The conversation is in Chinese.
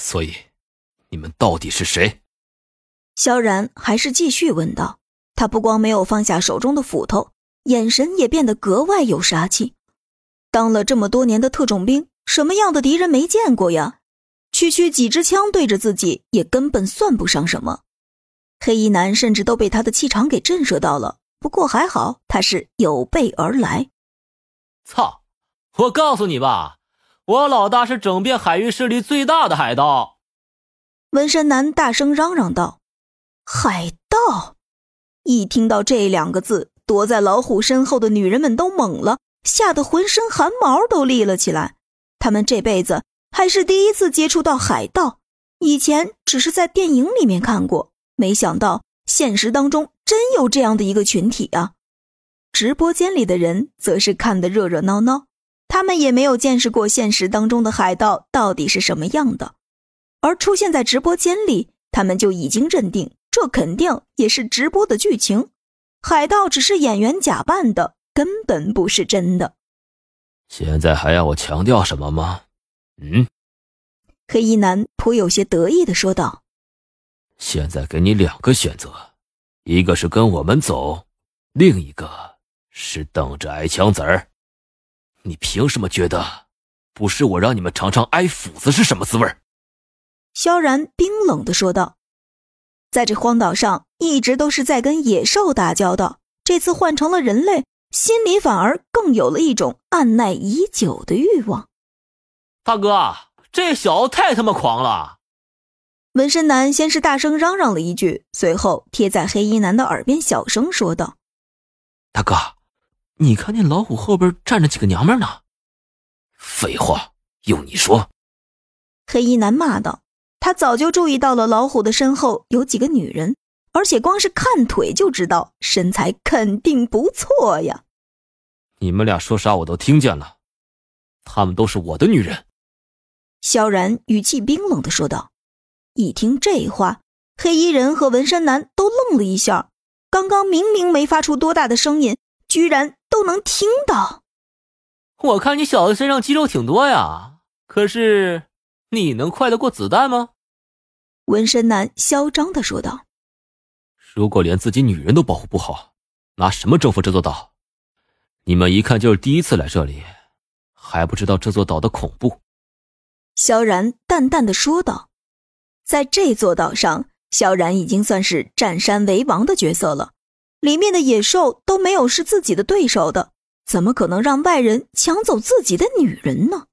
所以，你们到底是谁？萧然还是继续问道。他不光没有放下手中的斧头，眼神也变得格外有杀气。当了这么多年的特种兵，什么样的敌人没见过呀？区区几支枪对着自己，也根本算不上什么。黑衣男甚至都被他的气场给震慑到了。不过还好，他是有备而来。操！我告诉你吧，我老大是整片海域势力最大的海盗。纹身男大声嚷嚷道：“海盗！”一听到这两个字，躲在老虎身后的女人们都懵了，吓得浑身汗毛都立了起来。他们这辈子还是第一次接触到海盗，以前只是在电影里面看过，没想到现实当中真有这样的一个群体啊！直播间里的人则是看得热热闹闹，他们也没有见识过现实当中的海盗到底是什么样的，而出现在直播间里，他们就已经认定。这肯定也是直播的剧情，海盗只是演员假扮的，根本不是真的。现在还要我强调什么吗？嗯，黑衣男颇有些得意的说道：“现在给你两个选择，一个是跟我们走，另一个是等着挨枪子儿。你凭什么觉得不是我让你们尝尝挨斧子是什么滋味？”萧然冰冷的说道。在这荒岛上，一直都是在跟野兽打交道。这次换成了人类，心里反而更有了一种按耐已久的欲望。大哥，这小子太他妈狂了！纹身男先是大声嚷嚷了一句，随后贴在黑衣男的耳边小声说道：“大哥，你看见老虎后边站着几个娘们呢？”废话，用你说。黑衣男骂道。他早就注意到了老虎的身后有几个女人，而且光是看腿就知道身材肯定不错呀。你们俩说啥我都听见了，她们都是我的女人。萧然语气冰冷的说道。一听这话，黑衣人和纹身男都愣了一下。刚刚明明没发出多大的声音，居然都能听到。我看你小子身上肌肉挺多呀，可是。你能快得过子弹吗？纹身男嚣张的说道：“如果连自己女人都保护不好，拿什么征服这座岛？你们一看就是第一次来这里，还不知道这座岛的恐怖。”萧然淡淡的说道：“在这座岛上，萧然已经算是占山为王的角色了，里面的野兽都没有是自己的对手的，怎么可能让外人抢走自己的女人呢？”